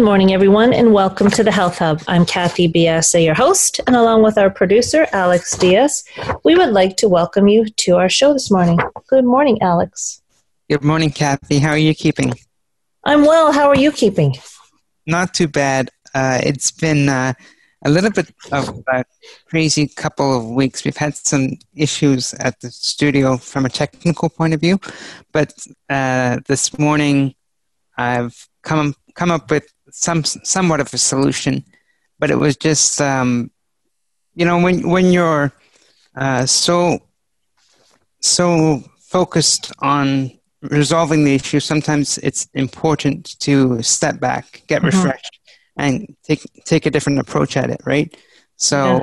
Good morning, everyone, and welcome to the Health Hub. I'm Kathy Biase, your host, and along with our producer, Alex Diaz, we would like to welcome you to our show this morning. Good morning, Alex. Good morning, Kathy. How are you keeping? I'm well. How are you keeping? Not too bad. Uh, it's been uh, a little bit of a crazy couple of weeks. We've had some issues at the studio from a technical point of view, but uh, this morning I've come come up with some somewhat of a solution, but it was just um, you know when when you're uh, so so focused on resolving the issue, sometimes it's important to step back, get mm-hmm. refreshed, and take take a different approach at it. Right. So, yeah.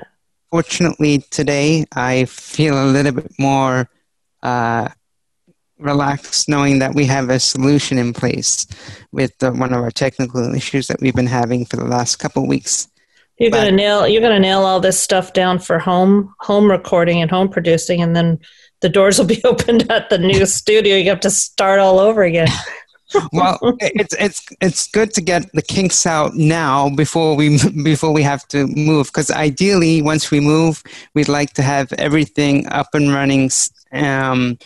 fortunately, today I feel a little bit more uh, relaxed knowing that we have a solution in place with uh, one of our technical issues that we've been having for the last couple of weeks. You're but, gonna nail. You're gonna nail all this stuff down for home home recording and home producing, and then the doors will be opened at the new studio. You have to start all over again. well, it's it's it's good to get the kinks out now before we before we have to move. Because ideally, once we move, we'd like to have everything up and running um,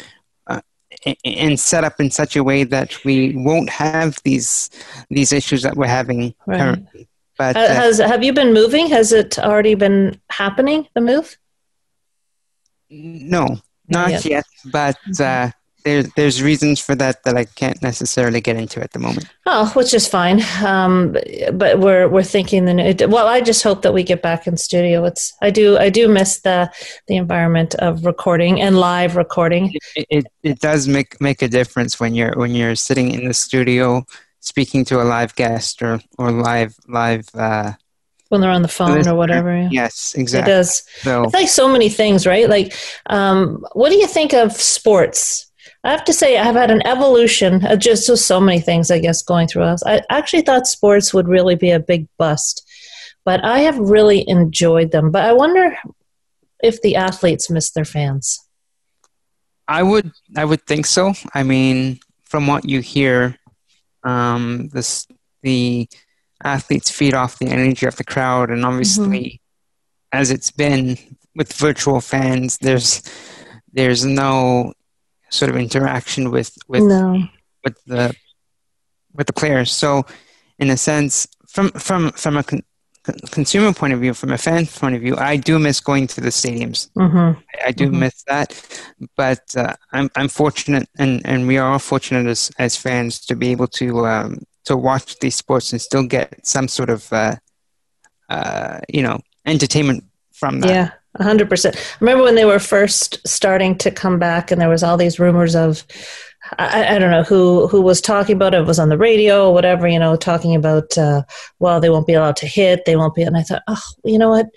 and set up in such a way that we won't have these these issues that we're having right. currently. But uh, has have you been moving? Has it already been happening? The move? No, not yet. yet but mm-hmm. uh, there, there's reasons for that that I can't necessarily get into at the moment. Oh, which is fine. Um, but we're we're thinking the well. I just hope that we get back in studio. It's I do I do miss the the environment of recording and live recording. It, it, it does make make a difference when you're when you're sitting in the studio speaking to a live guest or or live live. Uh, when they're on the phone or whatever. Yes, exactly. It does. So, it's like so many things, right? Like, um, what do you think of sports? I have to say, I've had an evolution of just so many things, I guess, going through us. I actually thought sports would really be a big bust, but I have really enjoyed them. But I wonder if the athletes miss their fans. I would, I would think so. I mean, from what you hear, um, this the athletes feed off the energy of the crowd, and obviously, mm-hmm. as it's been with virtual fans, there's there's no sort of interaction with with no. with the with the players. So, in a sense, from from from a con- consumer point of view, from a fan point of view, I do miss going to the stadiums. Mm-hmm. I, I, do mm-hmm. miss that, but uh, I'm I'm fortunate, and, and we are all fortunate as as fans to be able to um, to watch these sports and still get some sort of uh, uh, you know entertainment from that. Yeah hundred percent. I remember when they were first starting to come back, and there was all these rumors of, I, I, don't know who who was talking about it. it was on the radio or whatever, you know, talking about, uh, well, they won't be allowed to hit. They won't be. And I thought, oh, you know what?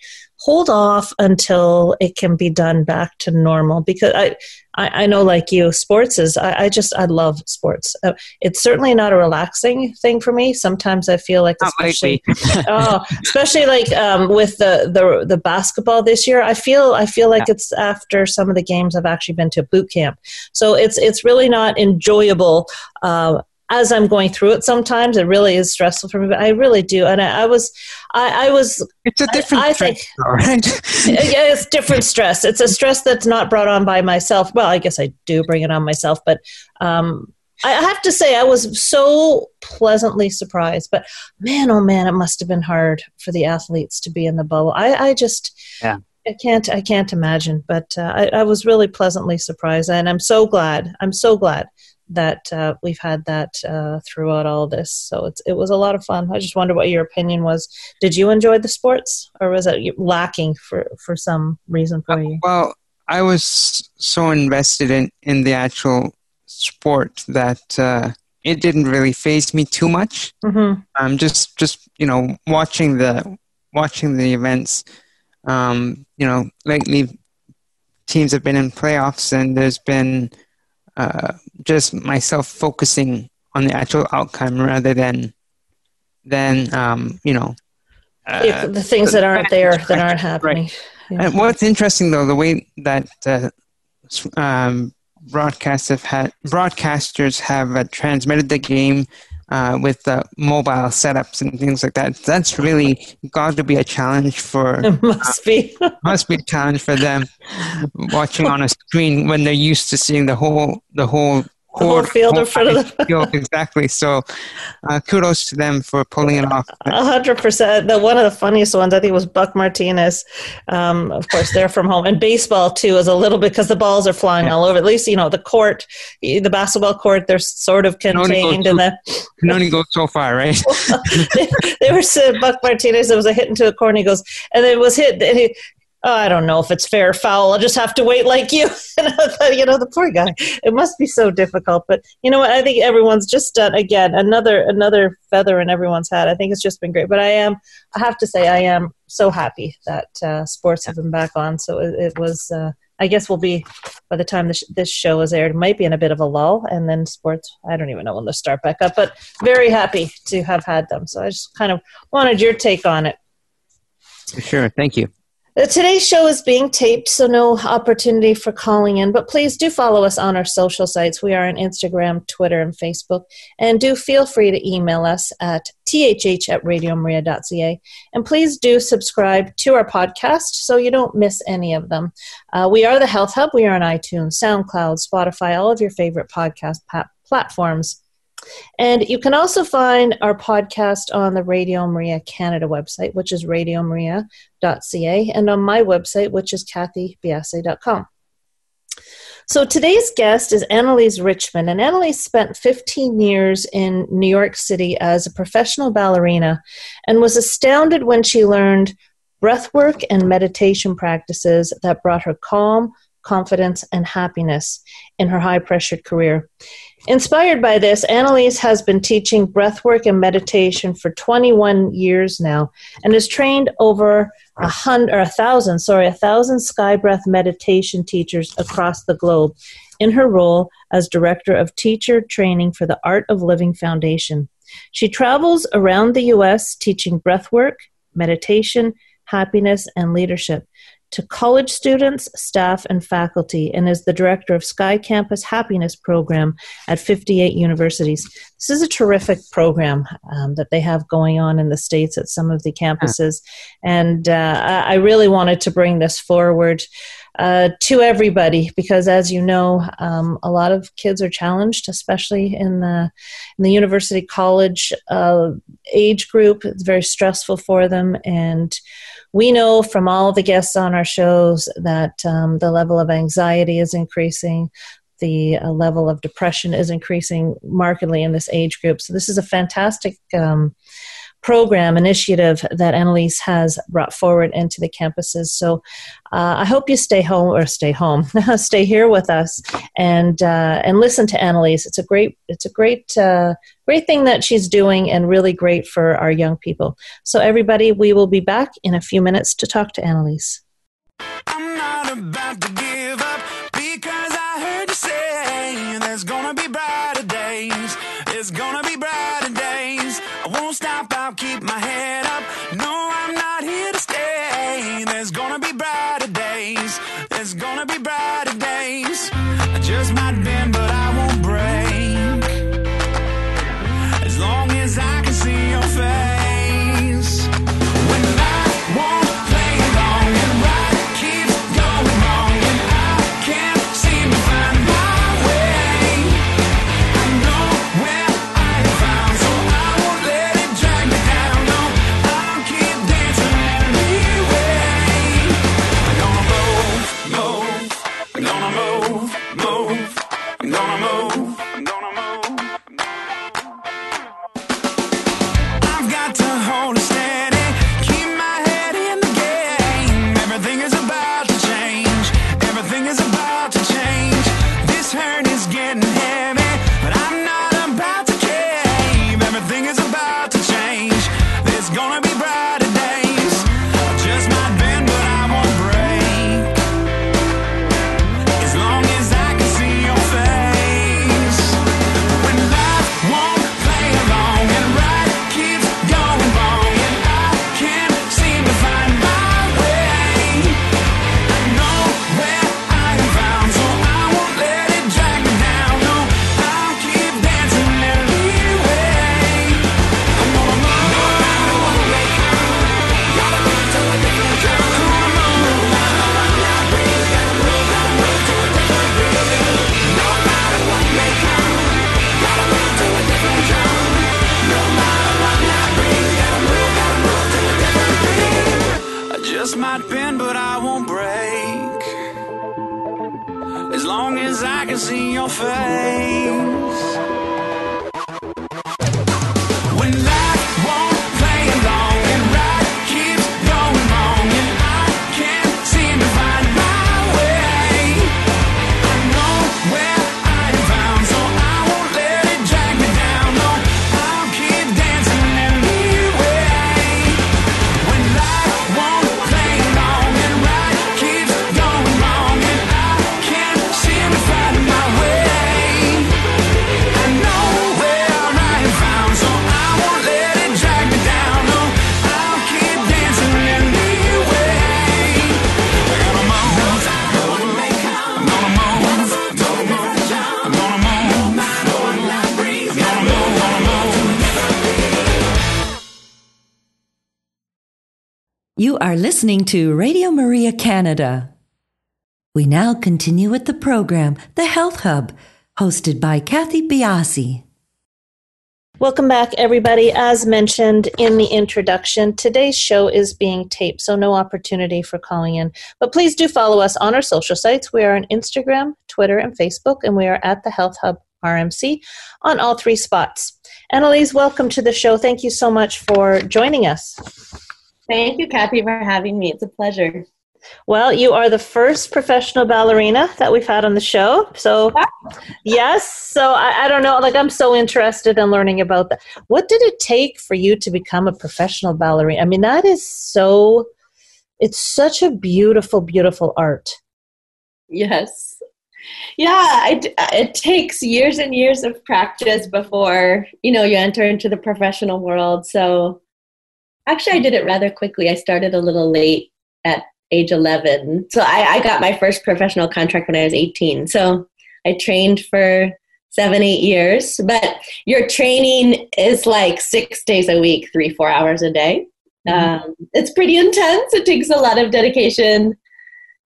Hold off until it can be done back to normal because I, I, I know like you, sports is, I, I just, I love sports. Uh, it's certainly not a relaxing thing for me. Sometimes I feel like, especially, oh, especially like um, with the, the, the basketball this year, I feel, I feel like yeah. it's after some of the games I've actually been to boot camp. So it's, it's really not enjoyable uh, as I'm going through it, sometimes it really is stressful for me. But I really do, and I, I was, I, I, was. It's a different I, I stress, think, right? yeah, it's different stress. It's a stress that's not brought on by myself. Well, I guess I do bring it on myself, but um, I have to say I was so pleasantly surprised. But man, oh man, it must have been hard for the athletes to be in the bubble. I, I just, yeah. I can't. I can't imagine. But uh, I, I, was really pleasantly surprised, and I'm so glad. I'm so glad that uh, we've had that uh, throughout all this. So it's it was a lot of fun. I just wonder what your opinion was. Did you enjoy the sports, or was it lacking for for some reason for you? Well, I was so invested in in the actual sport that uh, it didn't really faze me too much. Mm-hmm. Um, just just you know watching the watching the events. Um, you know, lately teams have been in playoffs, and there's been uh, just myself focusing on the actual outcome rather than than um, you know uh, the things that aren't there that aren't happening. Right. Yeah. And what's interesting though, the way that uh, um, broadcasters have had, broadcasters have uh, transmitted the game uh, with the mobile setups and things like that. That's really got to be a challenge for. It must be. must be a challenge for them watching on a screen when they're used to seeing the whole the whole whole field in front of them. exactly. So, uh, kudos to them for pulling it off. A hundred percent. The one of the funniest ones I think was Buck Martinez. Um, of course, they're from home, and baseball too is a little bit because the balls are flying yeah. all over. At least you know the court, the basketball court, they're sort of contained in the. Can only go so far, right? they, they, were saying Buck Martinez. It was a hit into a corner. He goes, and it was hit. And he, oh, I don't know if it's fair or foul. I'll just have to wait like you. you know, the poor guy. It must be so difficult. But you know what? I think everyone's just done again another another feather in everyone's hat. I think it's just been great. But I am, I have to say, I am so happy that uh, sports have been back on. So it, it was. Uh, I guess we'll be by the time this this show is aired, might be in a bit of a lull, and then sports. I don't even know when they'll start back up, but very happy to have had them. So I just kind of wanted your take on it. Sure, thank you. Today's show is being taped, so no opportunity for calling in, but please do follow us on our social sites. We are on Instagram, Twitter, and Facebook. And do feel free to email us at thh at radiomaria.ca. And please do subscribe to our podcast so you don't miss any of them. Uh, we are the Health Hub. We are on iTunes, SoundCloud, Spotify, all of your favorite podcast pa- platforms. And you can also find our podcast on the Radio Maria Canada website, which is radiomaria.ca, and on my website, which is kathybiase.com. So today's guest is Annalise Richmond, and Annalise spent 15 years in New York City as a professional ballerina and was astounded when she learned breathwork and meditation practices that brought her calm, confidence, and happiness in her high pressured career. Inspired by this, Annalise has been teaching breathwork and meditation for 21 years now and has trained over a hundred or a thousand, sorry, a thousand sky breath meditation teachers across the globe in her role as director of teacher training for the Art of Living Foundation. She travels around the US teaching breathwork, meditation, happiness, and leadership to college students, staff, and faculty, and is the director of Sky Campus Happiness Program at 58 universities. This is a terrific program um, that they have going on in the States at some of the campuses, and uh, I really wanted to bring this forward. Uh, to everybody because as you know um, a lot of kids are challenged especially in the in the university college uh, age group. It's very stressful for them. And we know from all the guests on our shows that um, the level of anxiety is increasing. The uh, level of depression is increasing markedly in this age group. So this is a fantastic um, program initiative that Annalise has brought forward into the campuses. So uh, I hope you stay home or stay home, stay here with us and uh, and listen to Annalise. It's a great it's a great uh, great thing that she's doing and really great for our young people. So everybody, we will be back in a few minutes to talk to Annalise. You are listening to Radio Maria Canada. We now continue with the program, The Health Hub, hosted by Kathy Biase. Welcome back, everybody. As mentioned in the introduction, today's show is being taped, so no opportunity for calling in. But please do follow us on our social sites. We are on Instagram, Twitter, and Facebook, and we are at the Health Hub RMC on all three spots. Annalise, welcome to the show. Thank you so much for joining us. Thank you, Kathy, for having me. It's a pleasure. Well, you are the first professional ballerina that we've had on the show. So, yes. So, I, I don't know. Like, I'm so interested in learning about that. What did it take for you to become a professional ballerina? I mean, that is so, it's such a beautiful, beautiful art. Yes. Yeah, I d it takes years and years of practice before, you know, you enter into the professional world. So actually, I did it rather quickly. I started a little late at age 11. So I, I got my first professional contract when I was 18. So I trained for seven, eight years. But your training is like six days a week, three, four hours a day. Um, it's pretty intense. It takes a lot of dedication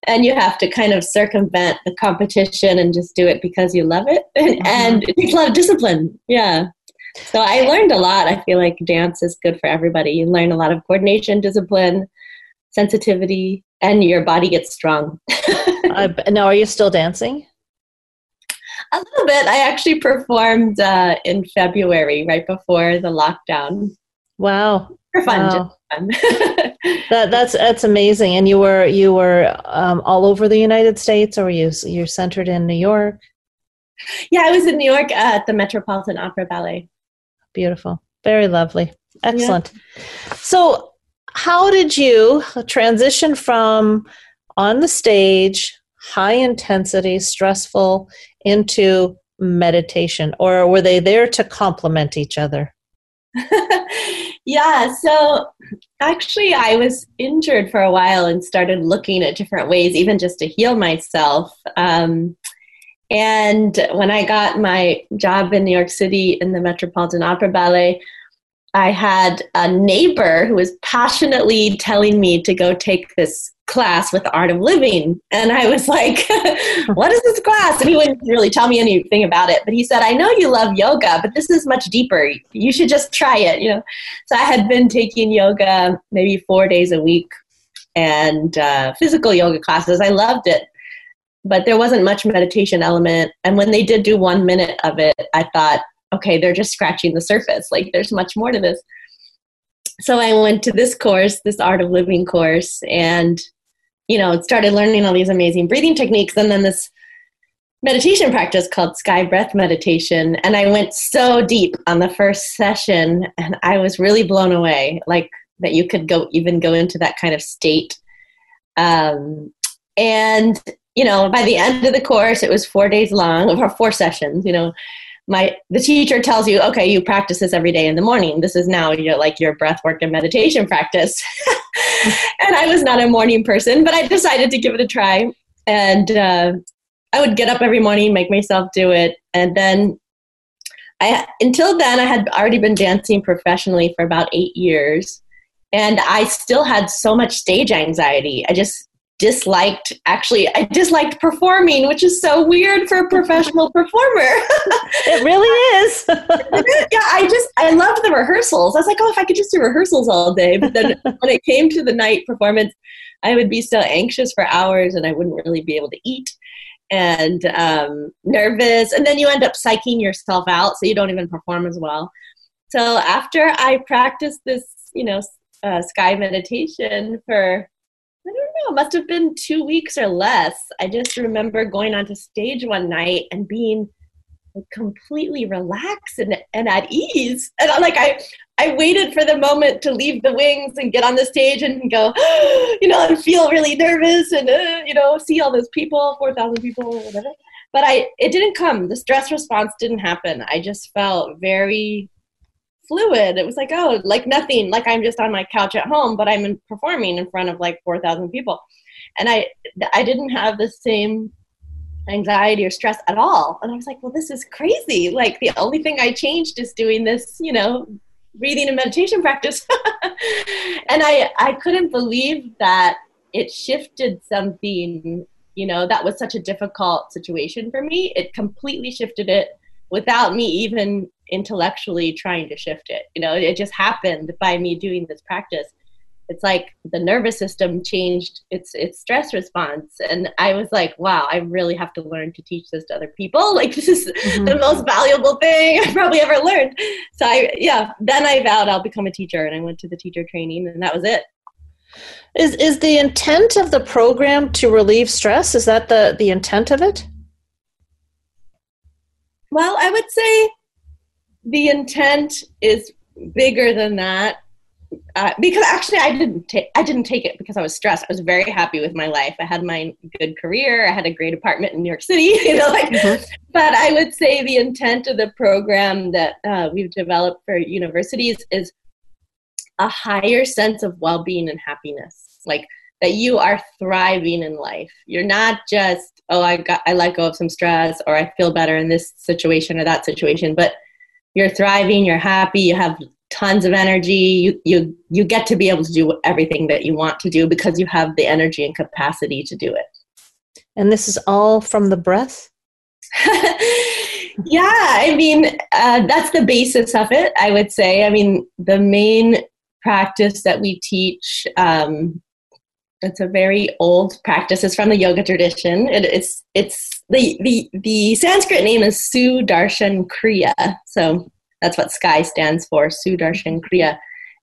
and you have to kind of circumvent the competition and just do it because you love it and, and it takes a lot of discipline yeah so i learned a lot i feel like dance is good for everybody you learn a lot of coordination discipline sensitivity and your body gets strong uh, now, are you still dancing? a little bit i actually performed uh, in february right before the lockdown Wow. for fun, Wow. fun. That, that's that's amazing. And you were you were um, all over the United States, or were you you're centered in New York? yeah i was in new york at the metropolitan opera ballet Beautiful. Very lovely. Excellent. So, how did you transition from on the stage, high intensity, stressful, into meditation? Or were they there to complement each other? yeah, so actually, I was injured for a while and started looking at different ways, even just to heal myself. Um, and when I got my job in New York City in the Metropolitan Opera Ballet, I had a neighbor who was passionately telling me to go take this class with the Art of Living. And I was like, what is this class? And he wouldn't really tell me anything about it. But he said, I know you love yoga, but this is much deeper. You should just try it, you know. So I had been taking yoga maybe four days a week and uh, physical yoga classes. I loved it. But there wasn't much meditation element. And when they did do one minute of it, I thought, okay, they're just scratching the surface. Like there's much more to this. So I went to this course, this Art of Living course, and you know, started learning all these amazing breathing techniques and then this meditation practice called sky breath meditation and I went so deep on the first session and I was really blown away like that you could go even go into that kind of state um, and you know by the end of the course it was four days long or four sessions you know. My the teacher tells you okay you practice this every day in the morning. This is now your like your breath work and meditation practice. And i was not a morning person but i decided to give it a try. And uh, i would get up every morning make myself do it. And then i until then i had already been dancing professionally for about eight years. And i still had so much stage anxiety. I just disliked actually i disliked performing which is so weird for a professional performer It really is. yeah i just i loved the rehearsals i was like oh if i could just do rehearsals all day but then when it came to the night performance i would be so anxious for hours and i wouldn't really be able to eat and um, nervous. And then you end up psyching yourself out so you don't even perform as well. So after I practiced this, you know, uh, sky meditation for, know, must have been two weeks or less. I just remember going onto stage one night and being completely relaxed and, and at ease. And I'm like, I, I waited for the moment to leave the wings and get on the stage and go, you know, and feel really nervous and, uh, you know, see all those people, 4,000 people or whatever. But I, it didn't come. The stress response didn't happen. I just felt very fluid. It was like, oh, like nothing, like I'm just on my couch at home, but I'm performing in front of like 4,000 people. And I, I didn't have the same anxiety or stress at all. And I was like, well, this is crazy. Like the only thing I changed is doing this, you know, breathing and meditation practice. and I, I couldn't believe that it shifted something, you know, that was such a difficult situation for me. It completely shifted it without me even intellectually trying to shift it. You know, it just happened by me doing this practice. It's like the nervous system changed its its stress response. And i was like wow i really have to learn to teach this to other people. Like this is mm-hmm. the most valuable thing i probably ever learned. So i yeah then i vowed i'll become a teacher and i went to the teacher training and that was it. Is is the intent of the program to relieve stress? Is that the the intent of it? Well i would say the intent is bigger than that uh, because actually I didn't take I didn't take it because I was stressed. I was very happy with my life. I had my good career. I had a great apartment in New York City. You know, like. Mm-hmm. But I would say the intent of the program that uh, we've developed for universities is a higher sense of well-being and happiness. Like that you are thriving in life. You're not just oh I got I let go of some stress or I feel better in this situation or that situation, but you're thriving. You're happy. You have tons of energy you you you get to be able to do everything that you want to do because you have the energy and capacity to do it and this is all from the breath yeah i mean uh, that's the basis of it i would say i mean the main practice that we teach um, it's a very old practice it's from the yoga tradition it, it's it's the, the the sanskrit name is sudarshan kriya so that's what SKY stands for, Sudarshan Kriya.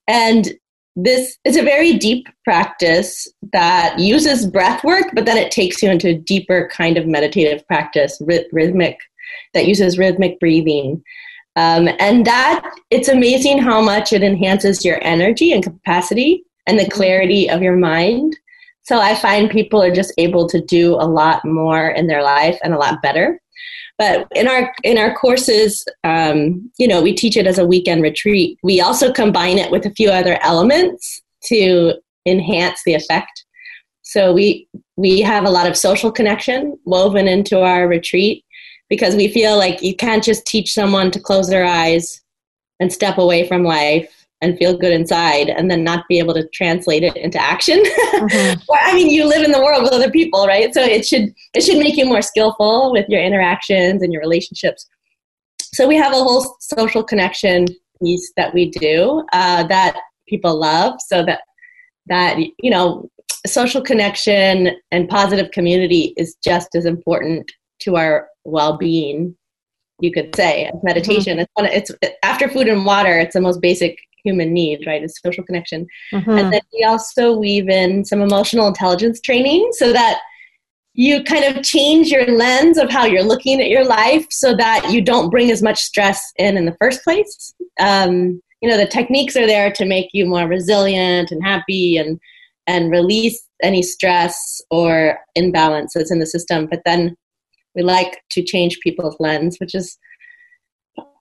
And this is a very deep practice that uses breath work, but then it takes you into a deeper kind of meditative practice, rhythmic, that uses rhythmic breathing. Um, and that it's amazing how much it enhances your energy and capacity and the clarity of your mind. So I find people are just able to do a lot more in their life and a lot better. But in our in our courses, um, you know, we teach it as a weekend retreat. We also combine it with a few other elements to enhance the effect. So we we have a lot of social connection woven into our retreat because we feel like you can't just teach someone to close their eyes and step away from life and feel good inside and then not be able to translate it into action. Mm-hmm. well, i mean you live in the world with other people right? So it should it should make you more skillful with your interactions and your relationships. So we have a whole social connection piece that we do uh, that people love. So that that you know social connection and positive community is just as important to our well-being you could say meditation mm-hmm. it's, one, it's after food and water it's the most basic human need, right? Is social connection. Mm-hmm. And then we also weave in some emotional intelligence training so that you kind of change your lens of how you're looking at your life so that you don't bring as much stress in in the first place. Um, you know, the techniques are there to make you more resilient and happy and and release any stress or imbalances in the system. But then we like to change people's lens, which is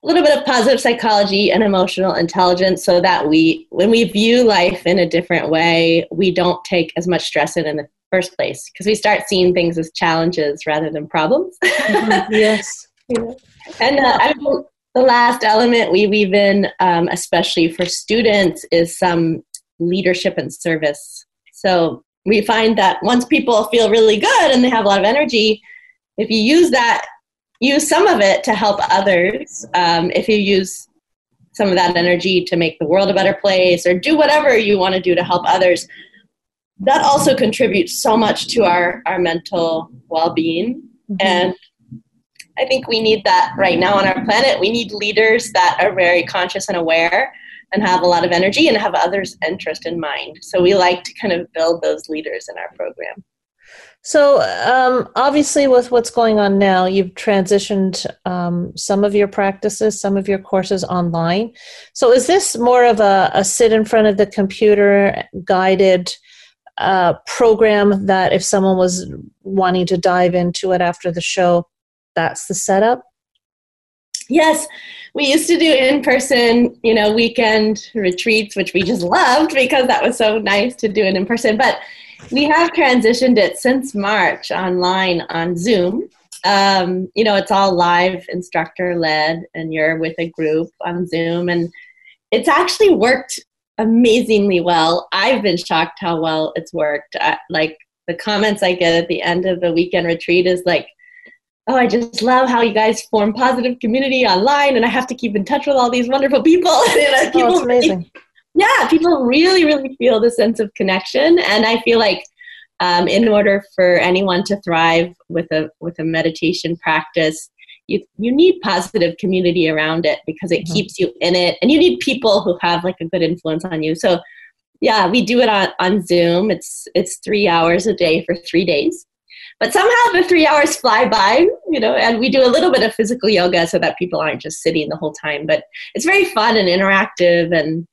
little bit of positive psychology and emotional intelligence so that we when we view life in a different way we don't take as much stress in in the first place. Because we start seeing things as challenges rather than problems. Mm-hmm. yes. And uh, I mean, the last element we weave in um, especially for students is some leadership and service. So we find that once people feel really good and they have a lot of energy if you use that use some of it to help others. Um, if you use some of that energy to make the world a better place or do whatever you want to do to help others, that also contributes so much to our, our mental well being. And I think we need that right now on our planet. We need leaders that are very conscious and aware and have a lot of energy and have others' interest in mind. So we like to kind of build those leaders in our program. So, um, obviously, with what's going on now, you've transitioned um, some of your practices, some of your courses online. So, is this more of a, a sit in front of the computer guided uh, program that if someone was wanting to dive into it after the show, that's the setup? Yes, we used to do in person, you know, weekend retreats, which we just loved because that was so nice to do it in person. But we have transitioned it since March online on Zoom. Um, you know, it's all live instructor led, and you're with a group on Zoom, and it's actually worked amazingly well. I've been shocked how well it's worked. I, like the comments I get at the end of the weekend retreat is like, oh, I just love how you guys form positive community online, and I have to keep in touch with all these wonderful people. and, uh, people Oh, it's amazing. yeah, people really, really feel the sense of connection, and I feel like um, in order for anyone to thrive with a with a meditation practice, you you need positive community around it because it Mhm. keeps you in it, and you need people who have like a good influence on you. So, yeah, we do it on on Zoom. It's it's three hours a day for three days. But somehow the three hours fly by, you know, and we do a little bit of physical yoga so that people aren't just sitting the whole time. But it's very fun and interactive and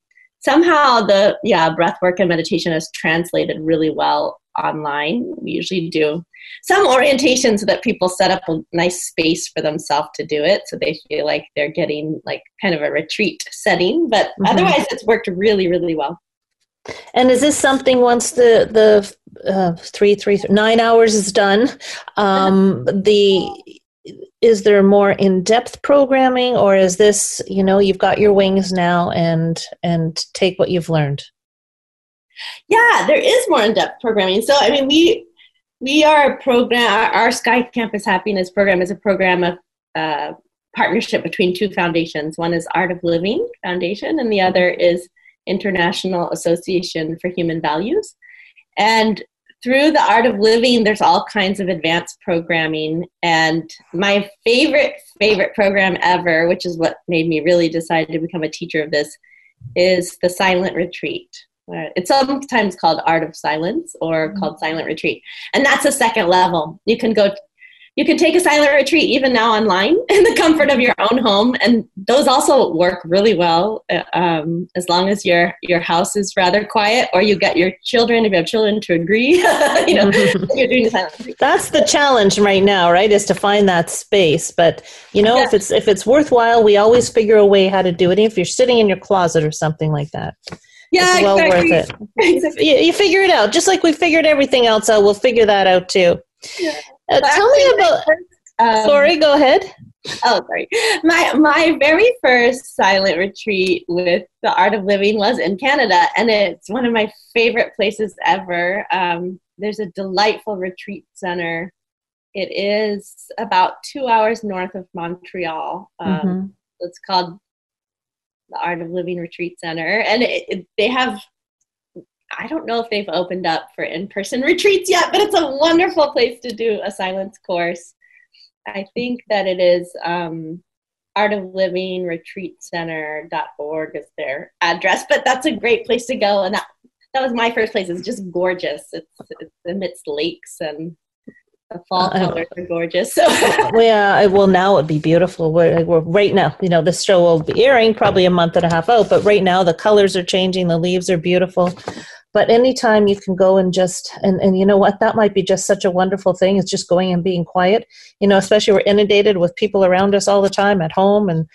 somehow the yeah breath work and meditation is translated really well online we usually do some orientation so that people set up a nice space for themselves to do it so they feel like they're getting like kind of a retreat setting but Mhm. otherwise it's worked really really well And is this something once the the uh, three three nine hours is done? Um, the is there more in depth programming, or is this you know you've got your wings now and and take what you've learned? yeah there is more in-depth programming so i mean we we are a program our, our sky campus happiness program is a program of uh, partnership between two foundations one is art of living foundation and the other is international association for human values and through the art of living there's all kinds of advanced programming and my favorite favorite program ever which is what made me really decide to become a teacher of this is the silent retreat uh, It's sometimes called Art of Silence or called Silent Retreat. And that's a second level. You can go you can take a silent retreat even now online in the comfort of your own home and those also work really well uh, um, as long as your your house is rather quiet or you get your children if you have children to agree you know you're doing the silent retreat. That's the challenge right now, right? Is to find that space. But you know, if it's if it's worthwhile, we always figure a way how to do it. If you're sitting in your closet or something like that, yeah it's well exactly. worth it. Exactly. You, you figure it out, just like we figured everything else out. We'll figure that out too. Yeah. Uh, tell me about. Um, sorry, go ahead. Oh, sorry. My my very first silent retreat with the Art of Living was in Canada, and it's one of my favorite places ever. Um, there's a delightful retreat center. It is about two hours north of Montreal. Um, Mhm. It's called the Art of Living Retreat Center, and it, it, they have. I don't know if they've opened up for in-person retreats yet, but it's a wonderful place to do a silence course. I think that it is um, Art of Living Retreat Center.org is their address, but that's a great place to go. And that, that was my first place. It's just gorgeous. It's, it's amidst lakes and the fall colors are gorgeous. So yeah, well, now it'd be beautiful. We're, we're right now. You know, this show will be airing probably a month and a half out, but right now the colors are changing. The leaves are beautiful. But anytime you can go and just and and you know what, that might be just such a wonderful thing. It's just going and being quiet. You know, especially we're inundated with people around us all the time at home, and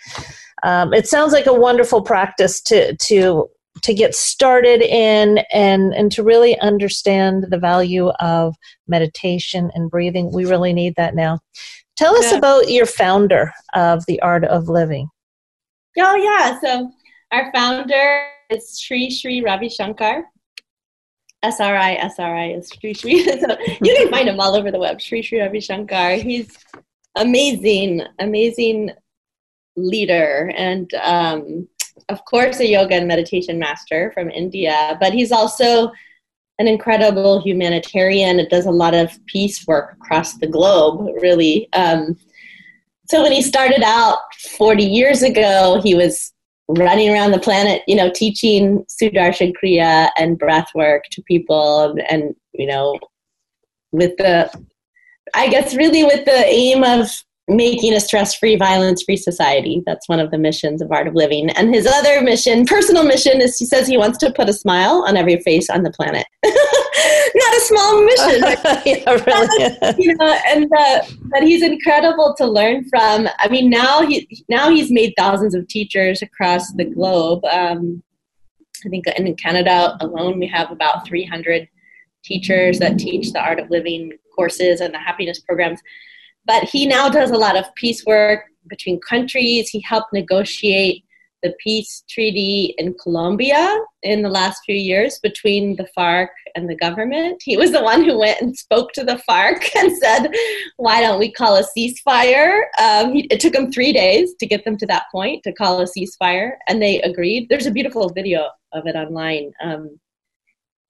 um, it sounds like a wonderful practice to to to get started in and and to really understand the value of meditation and breathing. We really need that now. Tell us Yeah. about your founder of the art of living. Oh yeah, so our founder is Sri Sri Ravi Shankar. SRI, SRI is Sri Sri. so you can find him all over the web. Sri Sri Ravi Shankar. He's amazing, amazing leader, and um, of course a yoga and meditation master from India. But he's also an incredible humanitarian. It does a lot of peace work across the globe, really. Um, so when he started out 40 years ago, he was running around the planet, you know, teaching Sudarshan Kriya and breath work to people and, you know, with the, I guess, really with the aim of making a stress-free violence-free society. That's one of the missions of art of living. And his other mission personal mission is he says he wants to put a smile on every face on the planet. Not a small mission yeah, really. you know and uh, but he's incredible to learn from. I mean now he now he's made thousands of teachers across the globe. Um, i think in canada alone we have about 300 teachers that teach the art of living courses and the happiness programs but he now does a lot of peace work between countries. He helped negotiate the peace treaty in Colombia in the last few years between the FARC and the government. He was the one who went and spoke to the FARC and said, Why don't we call a ceasefire? Um, it took him three days to get them to that point to call a ceasefire, and they agreed. There's a beautiful video of it online. Um,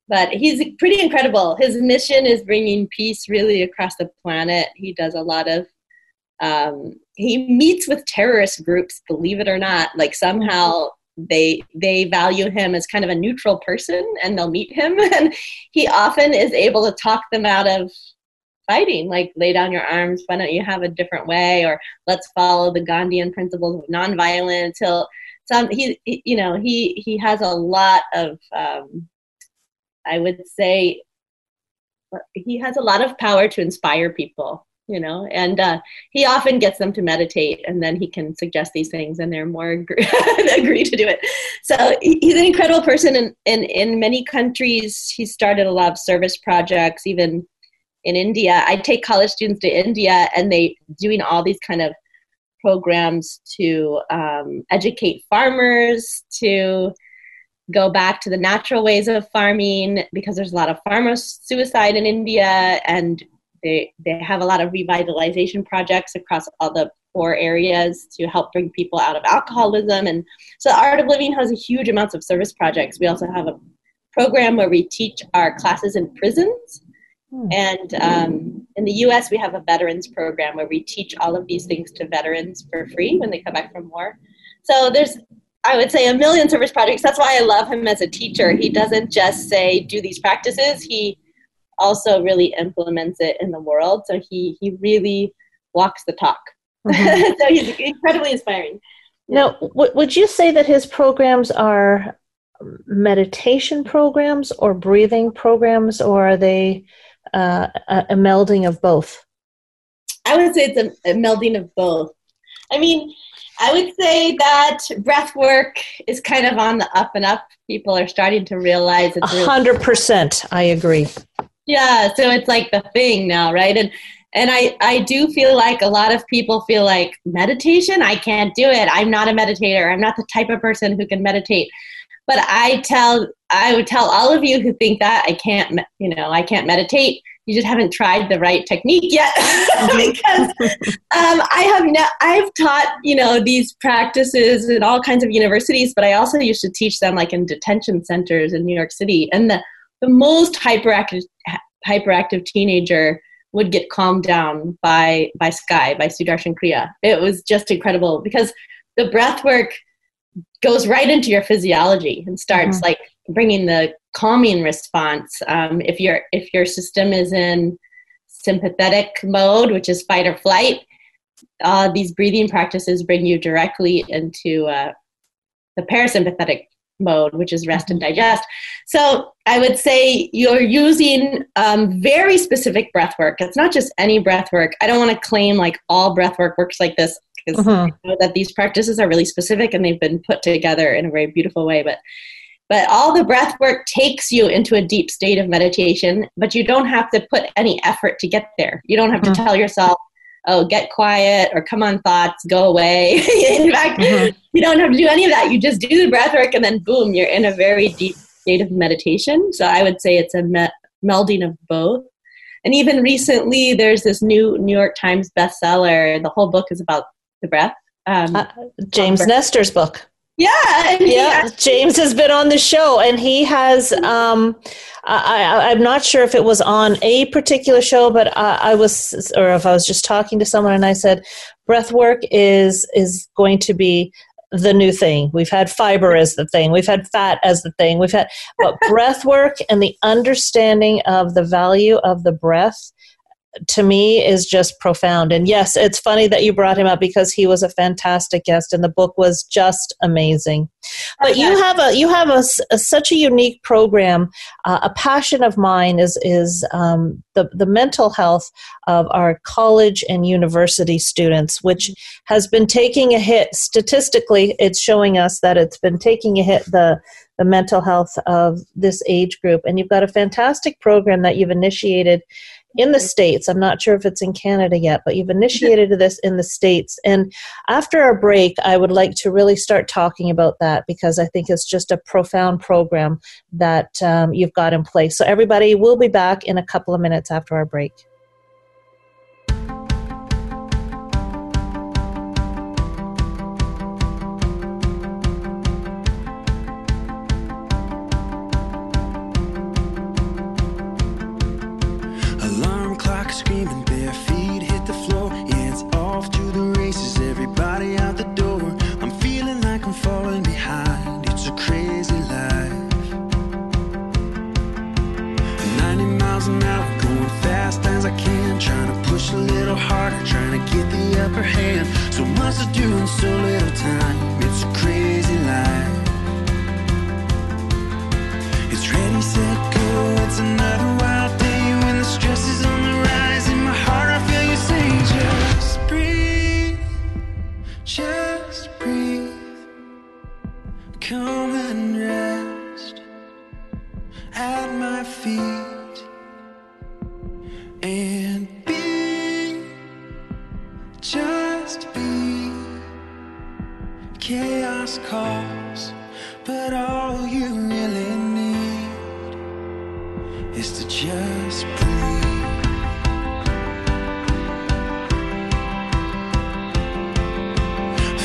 but he's pretty incredible. His mission is bringing peace really across the planet. He does a lot of um, he meets with terrorist groups, believe it or not. Like somehow they they value him as kind of a neutral person, and they'll meet him, and he often is able to talk them out of fighting. Like lay down your arms. Why don't you have a different way? Or let's follow the Gandhian principles of nonviolence. He'll some he you know he he has a lot of um, I would say he has a lot of power to inspire people, you know, and uh, he often gets them to meditate and then he can suggest these things and they're more agree, agree to do it. So he's an incredible person and in, in, in many countries he started a lot of service projects, even in India. I take college students to India and they doing all these kind of programs to um, educate farmers, to go back to the natural ways of farming because there's a lot of farmer suicide in India and they they have a lot of revitalization projects across all the poor areas to help bring people out of alcoholism. And so the art of living has a huge amounts of service projects. We also have a program where we teach our classes in prisons. Hmm. and um, in the us we have a veterans program where we teach all of these things to veterans for free when they come back from war so there's I would say a million service projects. That's why I love him as a teacher. He doesn't just say do these practices. He also really implements it in the world. So he he really walks the talk. Mm-hmm. so he's incredibly inspiring. Now, w- would you say that his programs are meditation programs or breathing programs, or are they uh, a, a melding of both? I would say it's a, a melding of both. I mean, I would say that breath work is kind of on the up and up. People are starting to realize it's a hundred percent. I agree. Yeah, so it's like the thing now, right? And and I I do feel like a lot of people feel like meditation. I can't do it. I'm not a meditator. I'm not the type of person who can meditate. But I tell I would tell all of you who think that I can't, you know, I can't meditate you just haven't tried the right technique yet because um, I have no, I've taught you know these practices in all kinds of universities, but I also used to teach them like in detention centers in New York City, and the the most hyperactive hyperactive teenager would get calmed down by by Sky by Sudarshan Kriya. It was just incredible because the breath work goes right into your physiology and starts mm-hmm. like bringing the calming response. Um, if your if your system is in sympathetic mode, which is fight or flight, uh, these breathing practices bring you directly into uh, the parasympathetic mode, which is rest and digest. So I would say you're using um, very specific breath work. It's not just any breath work. I don't want to claim like all breath work works like this because uh-huh. I know that these practices are really specific and they've been put together in a very beautiful way. But but all the breath work takes you into a deep state of meditation, but you don't have to put any effort to get there. You don't have to mm-hmm. tell yourself, oh, get quiet or come on, thoughts, go away. in fact, mm-hmm. you don't have to do any of that. You just do the breath work and then boom, you're in a very deep state of meditation. So I would say it's a me- melding of both. And even recently, there's this new New York Times bestseller. The whole book is about the breath. Um, uh, James Nestor's book. Yeah, Yeah, James has been on the show, and he has. Um, I, I, I'm not sure if it was on a particular show, but I, I was, or if I was just talking to someone, and I said, breath work is is going to be the new thing. We've had fiber as the thing. We've had fat as the thing. We've had, but breath work and the understanding of the value of the breath to me is just profound. And yes, it's funny that you brought him up because he was a fantastic guest and the book was just amazing. But you have a you have a such a unique program. Uh, a passion of mine is is um, the the mental health of our college and university students, which has been taking a hit. Statistically, it's showing us that it's been taking a hit. The the mental health of this age group, and you've got a fantastic program that you've initiated in the states. I'm not sure if it's in canada yet but you've initiated this in the states. And after our break i would like to really start talking about that because i think it's just a profound program that um, you've got in place. So everybody we'll be back in a couple of minutes after our break is to just breathe.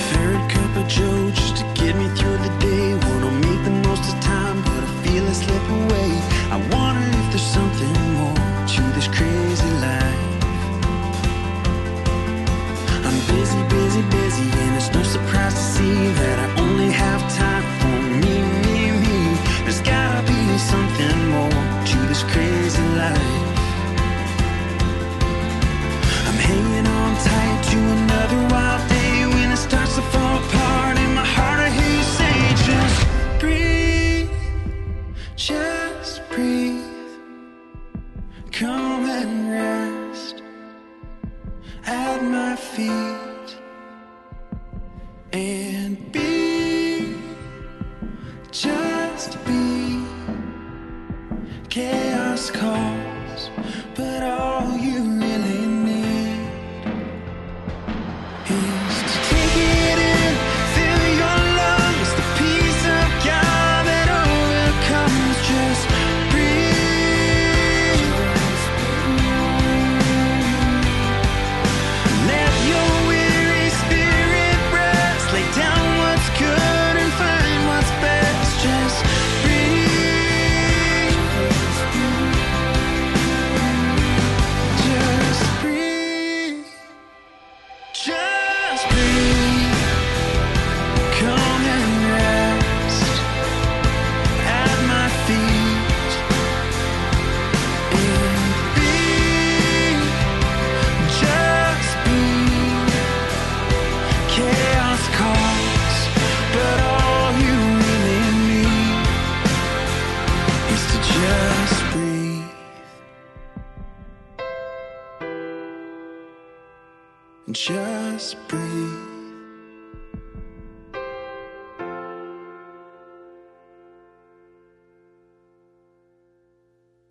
Third cup of Joe just to get me through the day. Wanna make the most of time, but I feel it slip away. I wonder if there's something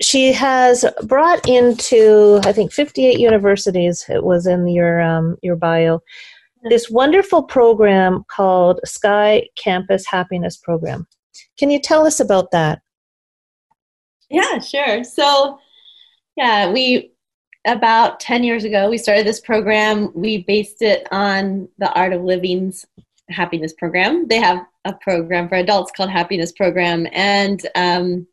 she has brought into, I think, 58 universities. It was in your um, your bio. This wonderful program called Sky Campus Happiness Program. Can you tell us about that? Yeah, sure. So, yeah, we about 10 years ago we started this program. We based it on the Art of Living's happiness program. They have a program for adults called Happiness Program, and um,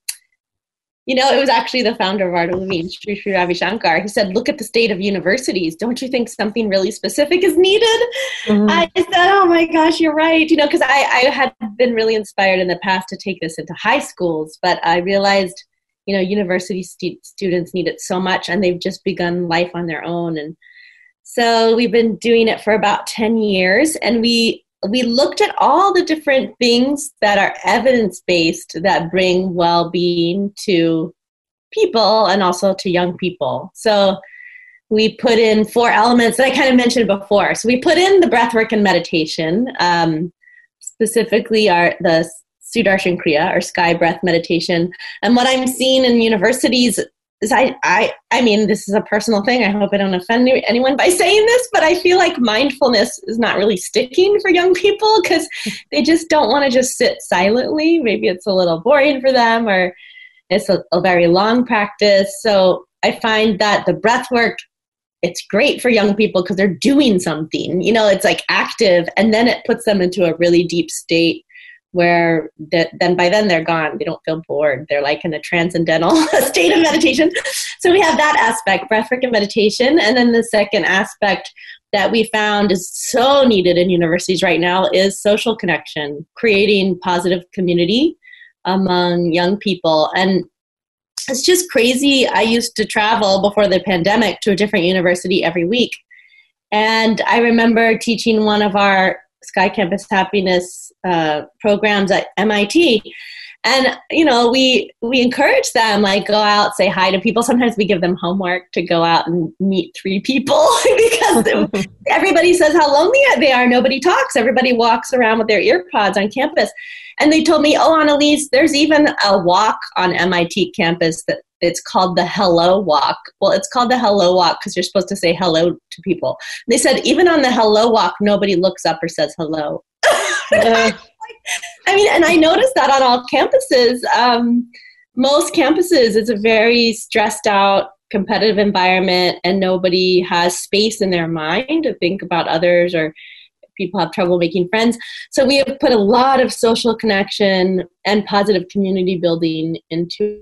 you know, it was actually the founder of Art of Living, Sri Sri Ravi Shankar. He said, "Look at the state of universities. Don't you think something really specific is needed?" Mhm. I said, "Oh my gosh, you're right." You know, because I, I had been really inspired in the past to take this into high schools, but I realized, you know, university stu- students need it so much, and they've just begun life on their own, and so we've been doing it for about ten years, and we we looked at all the different things that are evidence based that bring well being to people and also to young people. So we put in four elements that I kind of mentioned before. So we put in the breath work and meditation, um, specifically our the Sudarshan Kriya or sky breath meditation. And what I'm seeing in universities is I, I I mean this is a personal thing. I hope I don't offend anyone by saying this, but I feel like mindfulness is not really sticking for young people because they just don't want to just sit silently. Maybe it's a little boring for them or it's a, a very long practice. So I find that the breath work it's great for young people because they're doing something. You know, it's like active and then it puts them into a really deep state where that then by then they're gone. They don't feel bored. They're like in a transcendental state of meditation. So we have that aspect, breathwork and meditation. And then the second aspect that we found is so needed in universities right now is social connection, creating positive community among young people. And it's just crazy. I used to travel before the pandemic to a different university every week. And I remember teaching one of our Sky Campus Happiness uh, programs at MIT. And you know, we we encourage them like go out, say hi to people. Sometimes we give them homework to go out and meet three people because everybody says how lonely they are. Nobody talks. Everybody walks around with their earpods on campus. And they told me, "Oh, Annalise, there's even a walk on MIT campus that it's called the Hello Walk." Well, it's called the Hello Walk because you're supposed to say hello to people. They said even on the Hello Walk, nobody looks up or says hello. Uh, I mean, and I noticed that on all campuses. Um, most campuses, it's a very stressed out, competitive environment, and nobody has space in their mind to think about others or people have trouble making friends. So we have put a lot of social connection and positive community building into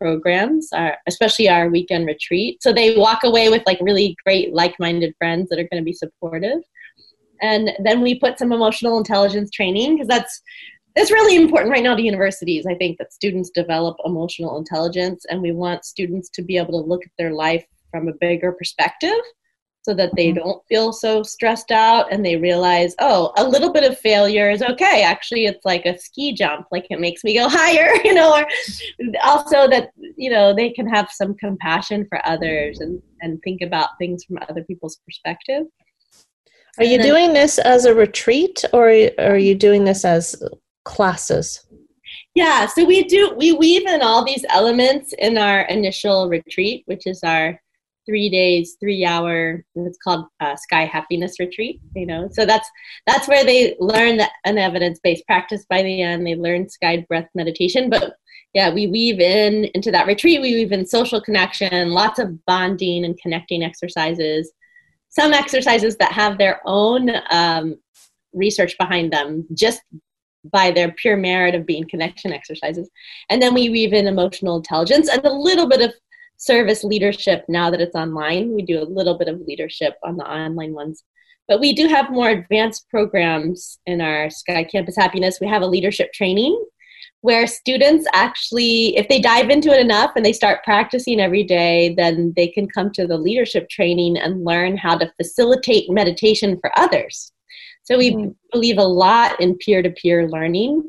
programs, our, especially our weekend retreat. So they walk away with like really great like-minded friends that are going to be supportive. And then we put some emotional intelligence training because that's that's really important right now to universities. I think that students develop emotional intelligence, and we want students to be able to look at their life from a bigger perspective so that they mm-hmm. don't feel so stressed out and they realize, oh, a little bit of failure is okay. Actually, it's like a ski jump, like it makes me go higher, you know, or also that, you know, they can have some compassion for others and, and think about things from other people's perspective. Are you then- doing this as a retreat or are you doing this as classes? Yeah, so we do we weave in all these elements in our initial retreat, which is our three days, three hour. It's called uh, Sky Happiness Retreat. You know, so that's that's where they learn the, an evidence based practice. By the end, they learn sky breath meditation. But yeah, we weave in into that retreat. We weave in social connection, lots of bonding and connecting exercises. Some exercises that have their own um, research behind them, just by their pure merit of being connection exercises. And then we weave in emotional intelligence and a little bit of service leadership now that it's online. We do a little bit of leadership on the online ones. But we do have more advanced programs in our Sky Campus Happiness. We have a leadership training where students actually, if they dive into it enough and they start practicing every day, then they can come to the leadership training and learn how to facilitate meditation for others. So we Mhm. believe a lot in peer to peer learning.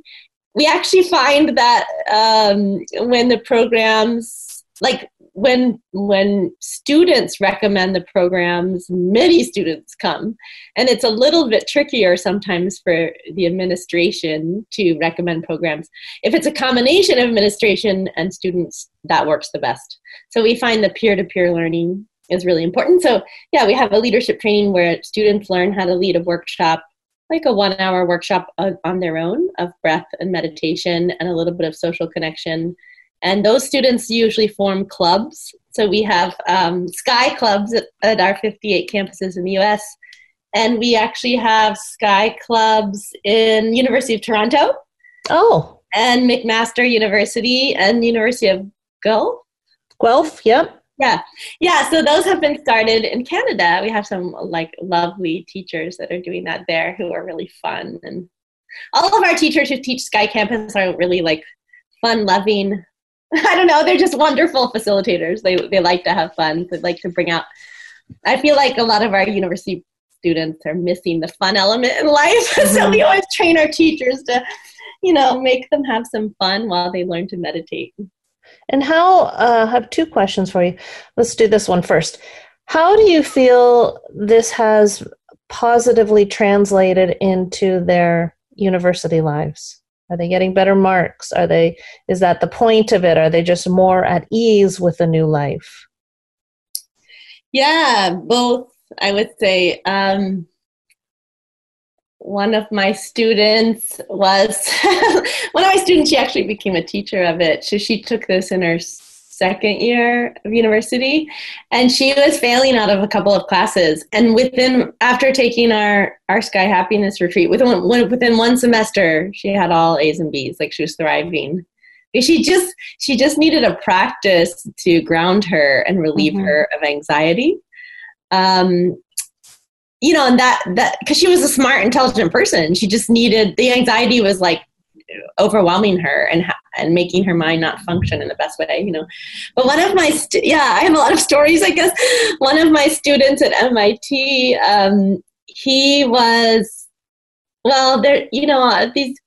We actually find that um, when the programs, like when when students recommend the programs, many students come, and it's a little bit trickier sometimes for the administration to recommend programs. If it's a combination of administration and students, that works the best. So we find the peer-to-peer learning is really important. So yeah, we have a leadership training where students learn how to lead a workshop like a one hour workshop on, on their own of breath and meditation and a little bit of social connection. And those students usually form clubs. So we have um, Sky clubs at, at our 58 campuses in the US. And we actually have Sky clubs in University of Toronto Oh, and McMaster University and University of Guelph. Guelph. Yep. Yeah, yeah. So those have been started in Canada. We have some like lovely teachers that are doing that there, who are really fun, and all of our teachers who teach Sky Campus are really like fun, loving. I don't know. They're just wonderful facilitators. They they like to have fun. They like to bring out. I feel like a lot of our university students are missing the fun element in life, so we always train our teachers to, you know, make them have some fun while they learn to meditate. And how, uh, I have two questions for you. Let's do this one first. How do you feel this has positively translated into their university lives? Are they getting better marks? Are they, is that the point of it? Are they just more at ease with the new life? Yeah, both. I would say um, one of my students was one of my students. She actually became a teacher of it. So she took this in her second year of university, and she was failing out of a couple of classes. And within after taking our our Sky Happiness retreat, within one, within one semester, she had all A's and B's. Like she was thriving she just she just needed a practice to ground her and relieve Mhm. her of anxiety um you know and that that because she was a smart intelligent person she just needed the anxiety was like overwhelming her and and making her mind not function in the best way you know. But one of my stu- yeah i have a lot of stories i guess. One of my students at mit um he was well there you know these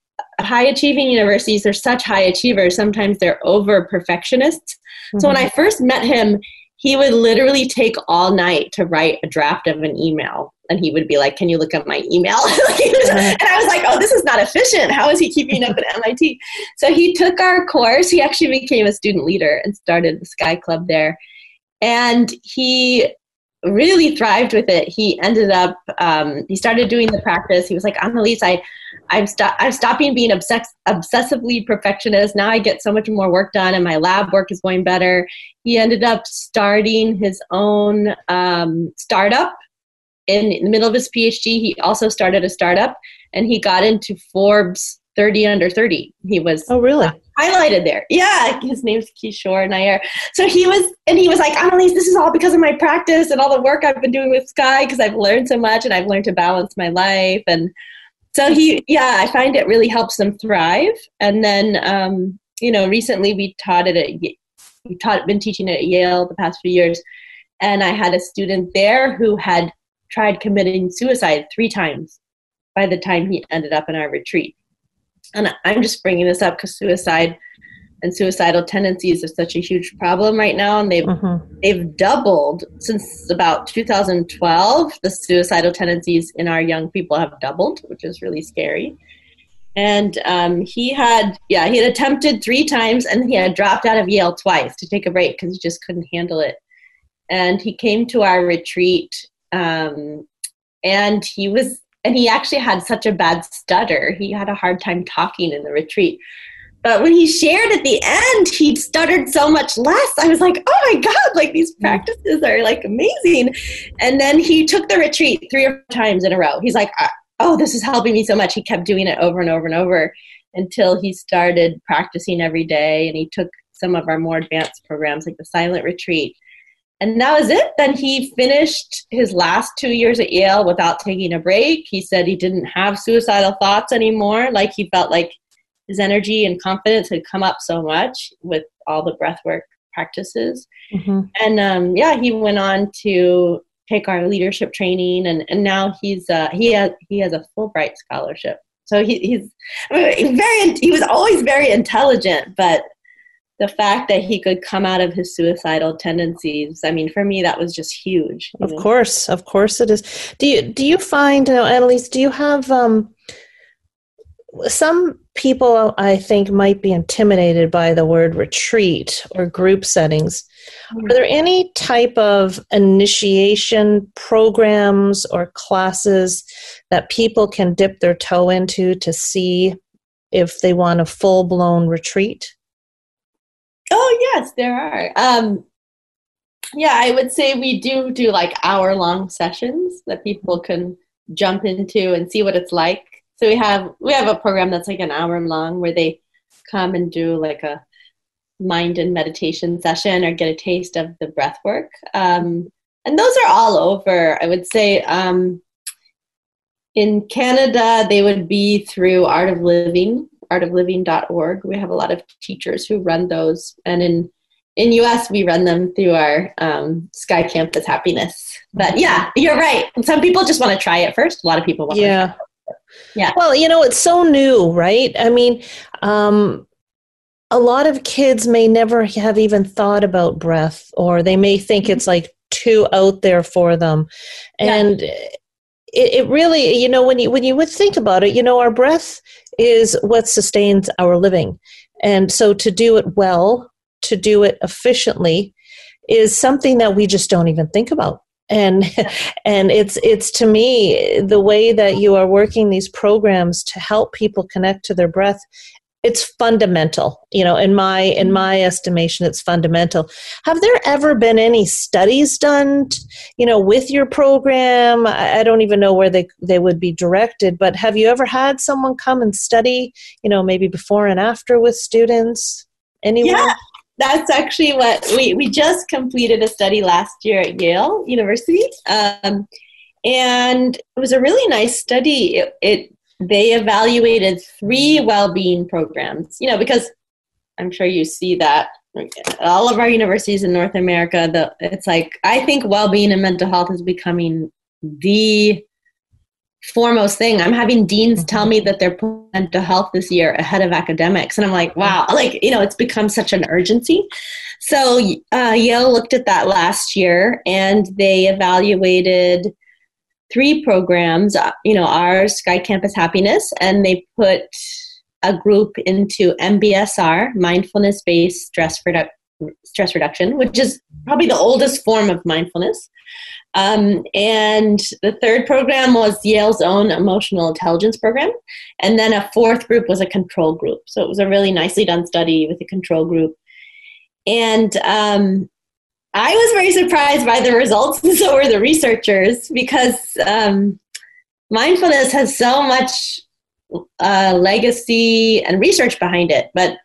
high achieving universities are such high achievers sometimes they're over perfectionists. So when i first met him he would literally take all night to write a draft of an email and he would be like can you look up my email? Was- and i was like oh this is not efficient. How is he keeping up at mit so he took our course. He actually became a student leader and started the sky club there. And he really thrived with it. He ended up um, he started doing the practice. He was like annalise i i'm, sto- I'm stopping being obsess- obsessively perfectionist. Now i get so much more work done and my lab work is going better. He ended up starting his own um, startup in, in the middle of his phd he also started a startup and he got into forbes 30 under 30 he was Oh, really? highlighted there. Yeah, his name's Kishore Nair. So he was, and he was like, Annalise, this is all because of my practice and all the work I've been doing with Sky because I've learned so much and I've learned to balance my life. And so he, yeah, I find it really helps them thrive. And then, um, you know, recently we taught it at, we taught, been teaching at Yale the past few years. And I had a student there who had tried committing suicide three times by the time he ended up in our retreat and I'm just bringing this up because suicide and suicidal tendencies are such a huge problem right now, and they've Mhm. they've doubled since about 2012. The suicidal tendencies in our young people have doubled, which is really scary. And um, he had, yeah, he had attempted three times, and he had dropped out of Yale twice to take a break because he just couldn't handle it. And he came to our retreat, um, and he was and he actually had such a bad stutter. He had a hard time talking in the retreat. But when he shared at the end, he stuttered so much less. I was like, oh my God, like these practices are like amazing. And then he took the retreat three or four times in a row. He's like, oh, this is helping me so much. He kept doing it over and over and over until he started practicing every day and he took some of our more advanced programs like the silent retreat and that was it. Then he finished his last two years at Yale without taking a break. He said he didn't have suicidal thoughts anymore. Like he felt like his energy and confidence had come up so much with all the breathwork practices. Mhm. And um, yeah, he went on to take our leadership training, and, and now he's uh, he has he has a Fulbright scholarship. So he, he's very he was always very intelligent, but the fact that he could come out of his suicidal tendencies i mean for me that was just huge Of know? course, of course it is. Do you do you find, uh, Annalise? Do you have um, some people? I think might be intimidated by the word retreat or group settings. Are there any type of initiation programs or classes that people can dip their toe into to see if they want a full blown retreat? Oh yes, there are. Um, yeah, I would say we do do like hour long sessions that people can jump into and see what it's like. So we have we have a program that's like an hour long where they come and do like a mind and meditation session or get a taste of the breath work. Um, and those are all over. I would say um, in Canada they would be through Art of Living artofliving.org. We have a lot of teachers who run those, and in in US we run them through our um, Sky Campus Happiness. But yeah, you're right. Some people just want to try it first. A lot of people want. Yeah. Yeah. Well, you know, it's so new, right? I mean, um, a lot of kids may never have even thought about breath, or they may think it's like too out there for them. Yeah. It, it really, you know, when you when you would think about it, you know, our breath is what sustains our living, and so to do it well, to do it efficiently, is something that we just don't even think about. And and it's it's to me the way that you are working these programs to help people connect to their breath it's fundamental you know in my in my estimation it's fundamental have there ever been any studies done you know with your program i don't even know where they they would be directed but have you ever had someone come and study you know maybe before and after with students anyone Yeah. That's actually what we, we just completed a study last year at Yale University. Um, and it was a really nice study. It, it they evaluated three well-being programs, you know, because I'm sure you see that all of our universities in North America, the it's like I think well-being and mental health is becoming the foremost thing. I'm having deans tell me that they're mental health this year ahead of academics, and I'm like, wow, like you know, it's become such an urgency. So uh, Yale looked at that last year, and they evaluated three programs. uh, You know, our Sky Campus Happiness, and they put a group into MBSR, mindfulness-based stress redu- stress reduction, which is probably the oldest form of mindfulness. Um, and the third program was Yale's own emotional intelligence program. And then a fourth group was a control group. So it was a really nicely done study with a control group. And um, I was very surprised by the results, and so were the researchers, because um, mindfulness has so much uh, legacy and research behind it. But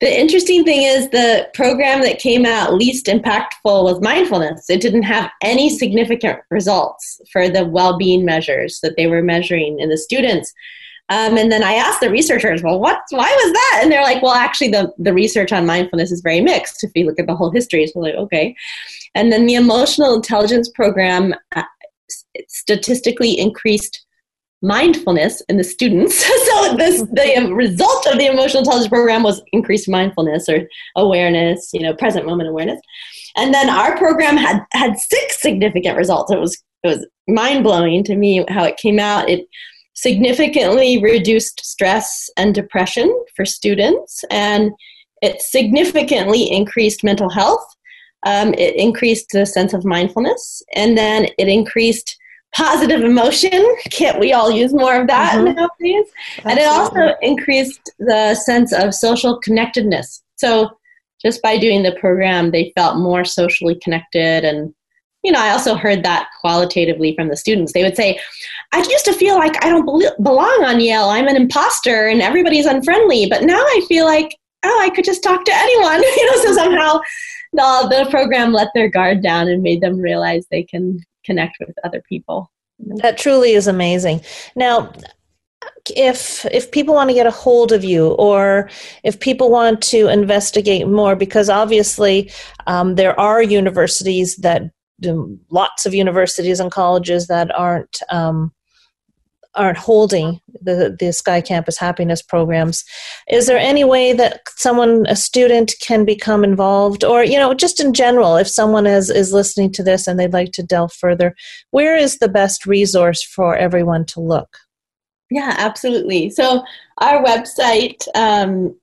the interesting thing is the program that came out least impactful was mindfulness. It didn't have any significant results for the well-being measures that they were measuring in the students. Um, and then I asked the researchers, well, what, why was that? And they're like, well, actually, the, the research on mindfulness is very mixed if you look at the whole history. So, like, okay. And then the emotional intelligence program uh, statistically increased mindfulness in the students. so this the result of the emotional intelligence program was increased mindfulness or awareness, you know, present moment awareness. And then our program had had six significant results. It was it was mind blowing to me how it came out. It significantly reduced stress and depression for students, and it significantly increased mental health. Um, it increased the sense of mindfulness, and then it increased positive emotion. Can't we all use more of that Mhm. nowadays? And it also increased the sense of social connectedness. So just by doing the program, they felt more socially connected. And, you know, I also heard that qualitatively from the students. They would say, I used to feel like I don't bel- belong on Yale. I'm an imposter and everybody's unfriendly. But now I feel like, oh, I could just talk to anyone. you know, so somehow the, the program let their guard down and made them realize they can connect with other people. That truly is amazing. Now, if if people want to get a hold of you, or if people want to investigate more, because obviously um, there are universities that lots of universities and colleges that aren't um, aren't holding the the Sky Campus Happiness programs. Is there any way that someone, a student, can become involved, or you know, just in general, if someone is is listening to this and they'd like to delve further, where is the best resource for everyone to look? Yeah, absolutely. So our website um,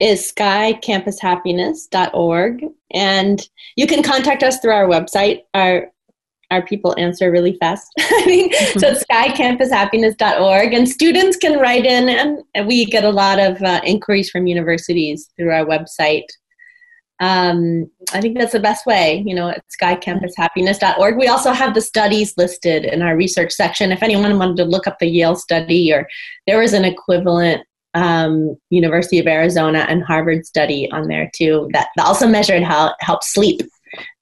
is skycampushappiness.org, and you can contact us through our website. Our our people answer really fast. so it's skycampushappiness.org, and students can write in, and we get a lot of uh, inquiries from universities through our website. Um, I think that's the best way, you know, at skycampushappiness.org. We also have the studies listed in our research section. If anyone wanted to look up the Yale study, or there was an equivalent um, University of Arizona and Harvard study on there too that also measured how it helps sleep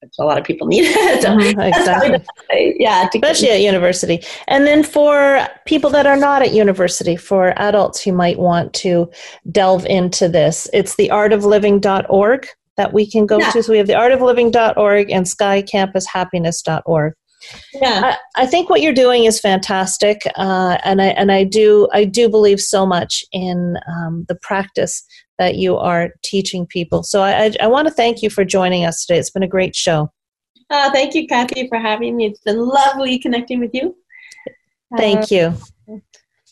which a lot of people need. so Mhm, exactly. the- yeah, to get- especially at university. And then for people that are not at university, for adults who might want to delve into this, it's the artofliving.org that we can go Yeah. to. So we have the artofliving.org and skycampushappiness.org. yeah. I, I think what you're doing is fantastic, uh, and I and I do I do believe so much in um, the practice that you are teaching people. So I, I, I want to thank you for joining us today. It's been a great show. Uh, thank you, Kathy, for having me. It's been lovely connecting with you. Uh, Thank you.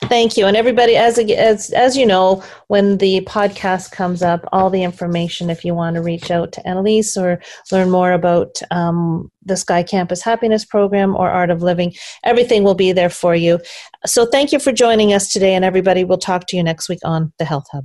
Thank you. And everybody, as, as, as you know, when the podcast comes up, all the information, if you want to reach out to Annalise or learn more about um, the Sky Campus Happiness Program or Art of Living, everything will be there for you. So thank you for joining us today. And everybody, we'll talk to you next week on the Health Hub.